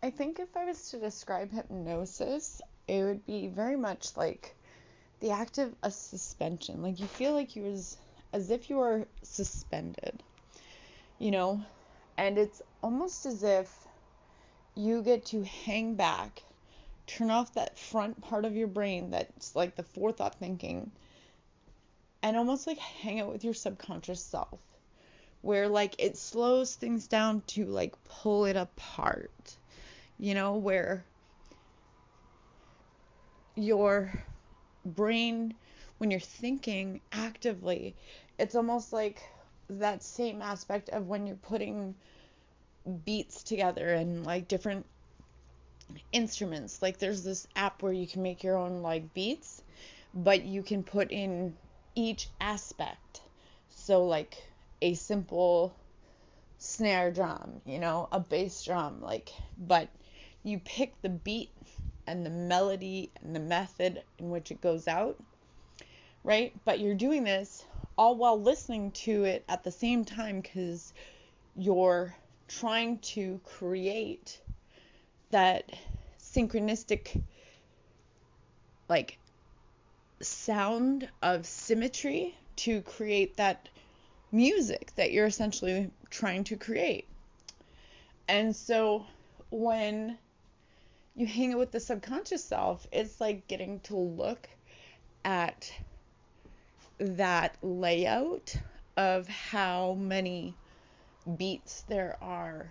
I think if I was to describe hypnosis, it would be very much like the act of a suspension. Like you feel like you was as if you are suspended, you know, and it's almost as if you get to hang back, turn off that front part of your brain that's like the forethought thinking, and almost like hang out with your subconscious self, where like it slows things down to like pull it apart you know, where your brain, when you're thinking actively, it's almost like that same aspect of when you're putting beats together and like different instruments. Like there's this app where you can make your own like beats, but you can put in each aspect. So like a simple snare drum, you know, a bass drum, like but you pick the beat and the melody and the method in which it goes out, right? But you're doing this all while listening to it at the same time because you're trying to create that synchronistic, like, sound of symmetry to create that music that you're essentially trying to create. And so when you hang out with the subconscious self, it's like getting to look at that layout of how many beats there are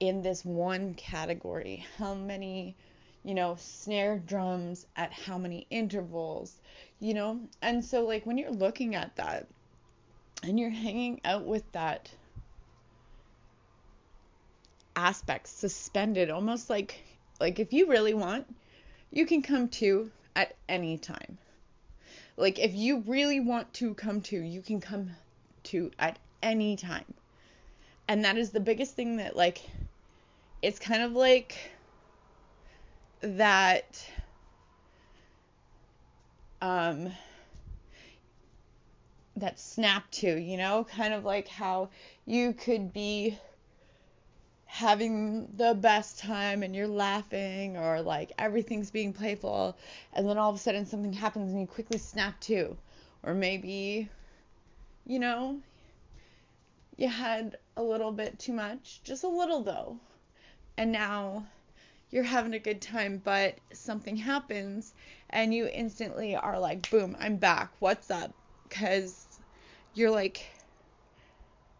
in this one category, how many, you know, snare drums at how many intervals, you know? And so, like, when you're looking at that and you're hanging out with that aspect suspended, almost like like if you really want, you can come to at any time. Like if you really want to come to, you can come to at any time. And that is the biggest thing that like it's kind of like that um that snap to, you know, kind of like how you could be having the best time and you're laughing or like everything's being playful and then all of a sudden something happens and you quickly snap to. Or maybe you know you had a little bit too much just a little though. And now you're having a good time but something happens and you instantly are like boom i'm back. What's up? Because you're like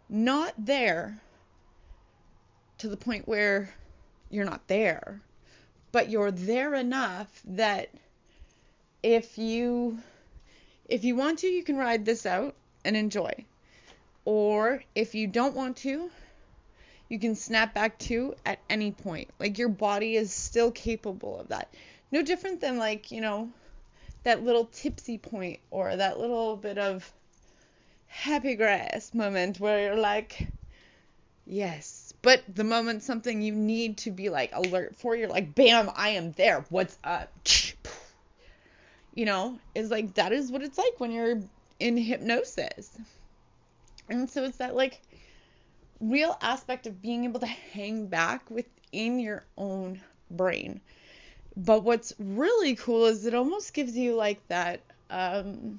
not there to the point where you're not there, but you're there enough that if you if you want to, you can ride this out and enjoy. Or if you don't want to, you can snap back to at any point. Like your body is still capable of that. No different than like, you know, that little tipsy point or that little bit of happy grass moment where you're like, yes, but the moment something you need to be like alert for, you're like, bam, I am there. What's up? You know, is like that is what it's like when you're in hypnosis. And so it's that like real aspect of being able to hang back within your own brain. But what's really cool is it almost gives you like that um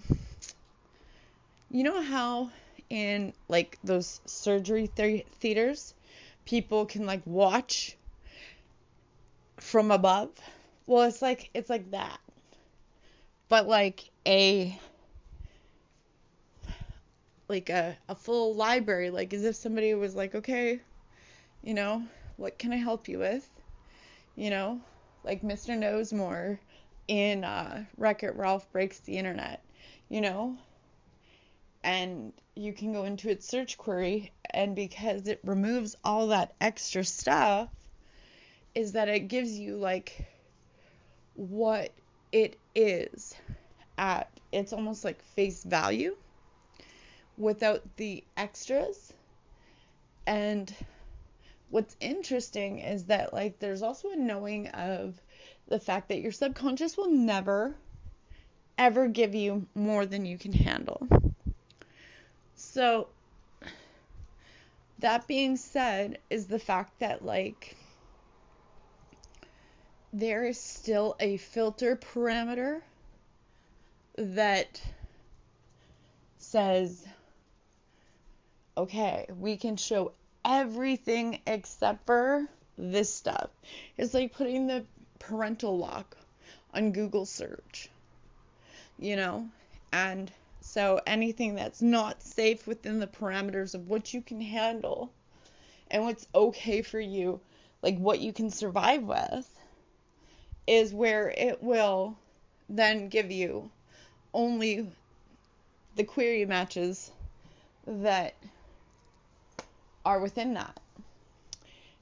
you know how in like those surgery th- theaters people can like watch from above. Well, it's like it's like that. But like a like a, a full library, like as if somebody was like, okay, you know, what can I help you with? You know, like Mr. Knows More in uh, Wreck It Ralph Breaks the Internet, you know? And you can go into its search query and because it removes all that extra stuff is that it gives you like what it is at it's almost like face value without the extras. And what's interesting is that like there's also a knowing of the fact that your subconscious will never ever give you more than you can handle so that being said is the fact that like there is still a filter parameter that says, okay, we can show everything except for this stuff. It's like putting the parental lock on Google search, you know? And so anything that's not safe within the parameters of what you can handle and what's okay for you, like what you can survive with, is where it will then give you only the query matches that are within that.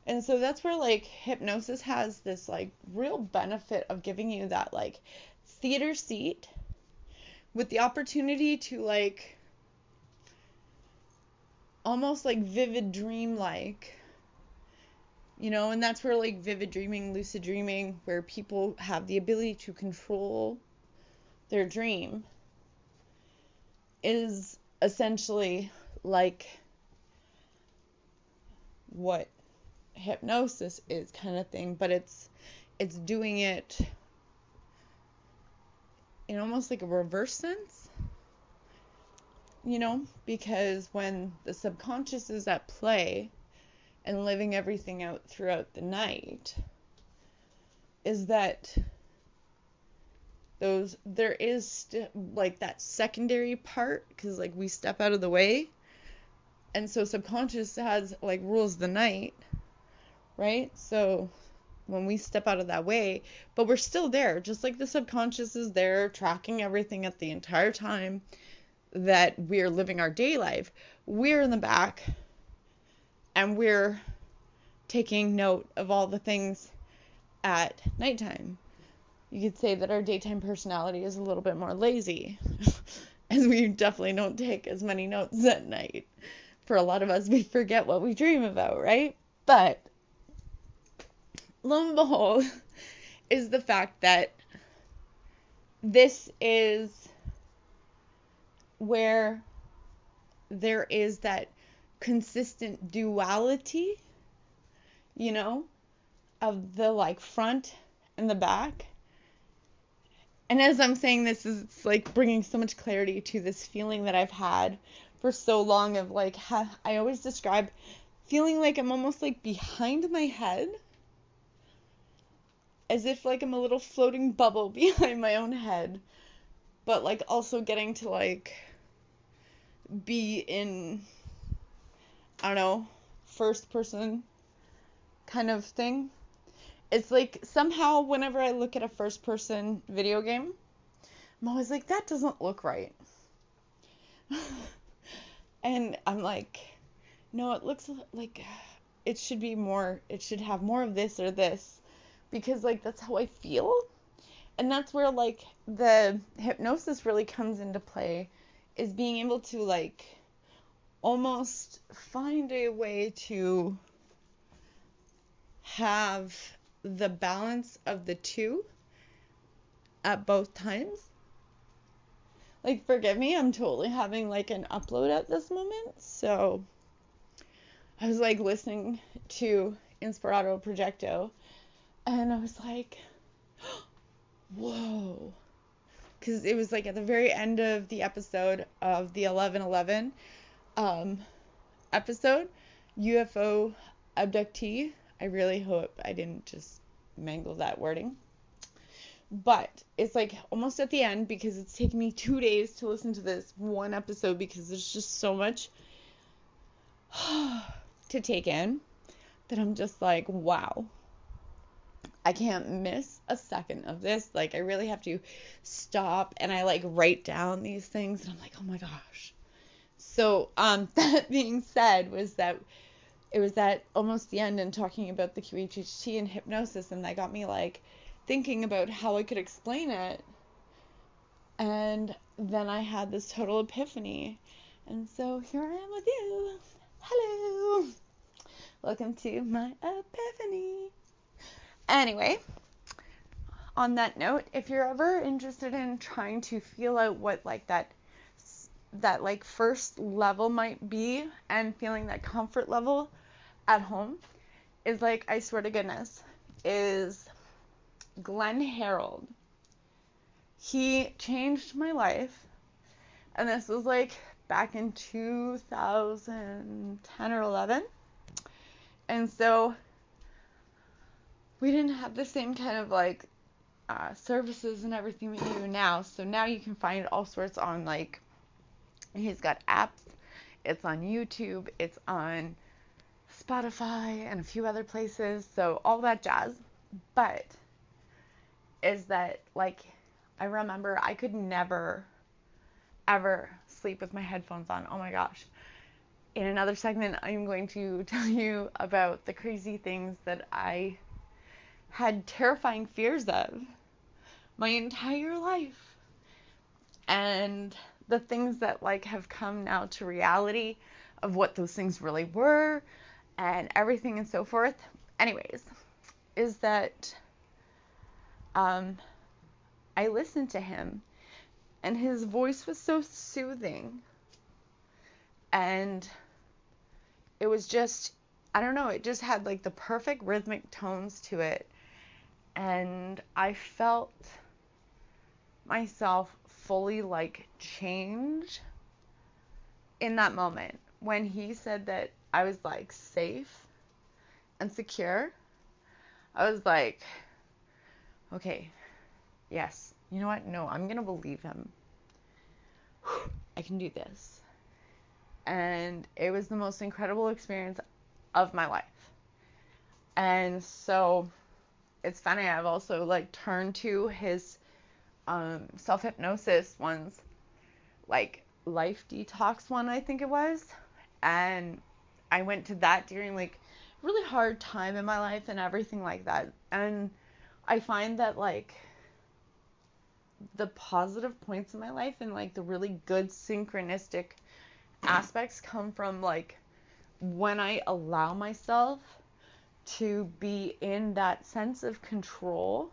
And so that's where like hypnosis has this like real benefit of giving you that like theater seat with the opportunity to like almost like vivid dream like you know and that's where like vivid dreaming lucid dreaming where people have the ability to control their dream is essentially like what hypnosis is kind of thing but it's it's doing it in almost like a reverse sense you know because when the subconscious is at play and living everything out throughout the night is that those there is st- like that secondary part because like we step out of the way. And so subconscious has like rules the night right? So when we step out of that way but we're still there. Just like the subconscious is there tracking everything at the entire time that we're living our day life we're in the back and we're taking note of all the things at nighttime. You could say that our daytime personality is a little bit more lazy as we definitely don't take as many notes at night. For a lot of us, we forget what we dream about, right? But lo and behold, is the fact that this is where there is that consistent duality, you know, of the like front and the back. And as I'm saying this, is like bringing so much clarity to this feeling that I've had for so long of like ha- I always describe feeling like I'm almost like behind my head as if like I'm a little floating bubble behind my own head but like also getting to like be in I don't know first person kind of thing. It's like somehow whenever I look at a first person video game I'm always like that doesn't look right. And I'm like, no, it looks like it should be more, it should have more of this or this because like that's how I feel. And that's where like the hypnosis really comes into play is being able to like almost find a way to have the balance of the two at both times like forgive me i'm totally having like an upload at this moment so i was like listening to inspirato projecto and i was like whoa because it was like at the very end of the episode of the 1111 um, episode ufo abductee i really hope i didn't just mangle that wording but it's like almost at the end because it's taken me two days to listen to this one episode because there's just so much to take in that I'm just like, wow. I can't miss a second of this. Like, I really have to stop and I like write down these things, and I'm like, oh my gosh. So, um, that being said, was that it was at almost the end and talking about the QHHT and hypnosis, and that got me like, thinking about how I could explain it. And then I had this total epiphany. And so here I am with you. Hello. Welcome to my epiphany. Anyway, on that note, if you're ever interested in trying to feel out what like that that like first level might be and feeling that comfort level at home is like I swear to goodness is Glenn Harrold. He changed my life. And this was like back in 2010 or 11. And so we didn't have the same kind of like uh, services and everything we do now. So now you can find all sorts on like, he's got apps, it's on YouTube, it's on Spotify and a few other places. So all that jazz. But is that like, I remember I could never, ever sleep with my headphones on. Oh my gosh. In another segment, I'm going to tell you about the crazy things that I had terrifying fears of my entire life. And the things that like have come now to reality of what those things really were and everything and so forth. Anyways, is that um I listened to him and his voice was so soothing. And it was just I don't know, it just had like the perfect rhythmic tones to it. And I felt myself fully like change in that moment when he said that I was like safe and secure. I was like, okay, yes, you know what? No, I'm going to believe him. I can do this. And it was the most incredible experience of my life. And so it's funny, I've also like turned to his um, self hypnosis ones, like life detox one, I think it was. And I went to that during like really hard time in my life and everything like that. And I find that like the positive points in my life and like the really good synchronistic aspects come from like when I allow myself to be in that sense of control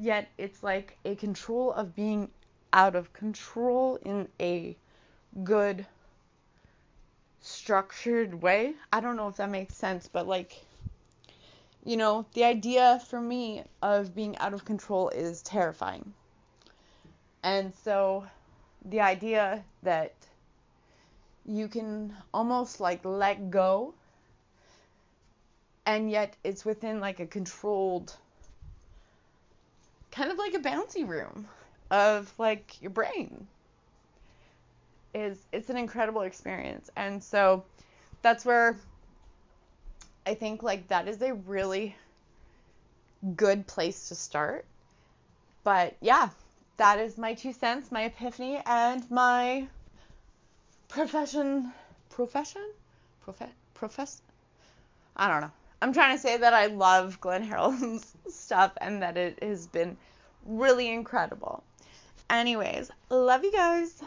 yet it's like a control of being out of control in a good structured way. I don't know if that makes sense, but like you know, the idea for me of being out of control is terrifying. And so the idea that you can almost like let go and yet it's within like a controlled kind of like a bouncy room of like your brain is it's an incredible experience. And so that's where i think like that is a really good place to start. But yeah that is my two cents my epiphany and my profession profession? Prof profess i don't know I'm trying to say that I love Glenn Harrold's stuff and that it has been really incredible. Anyways, love you guys.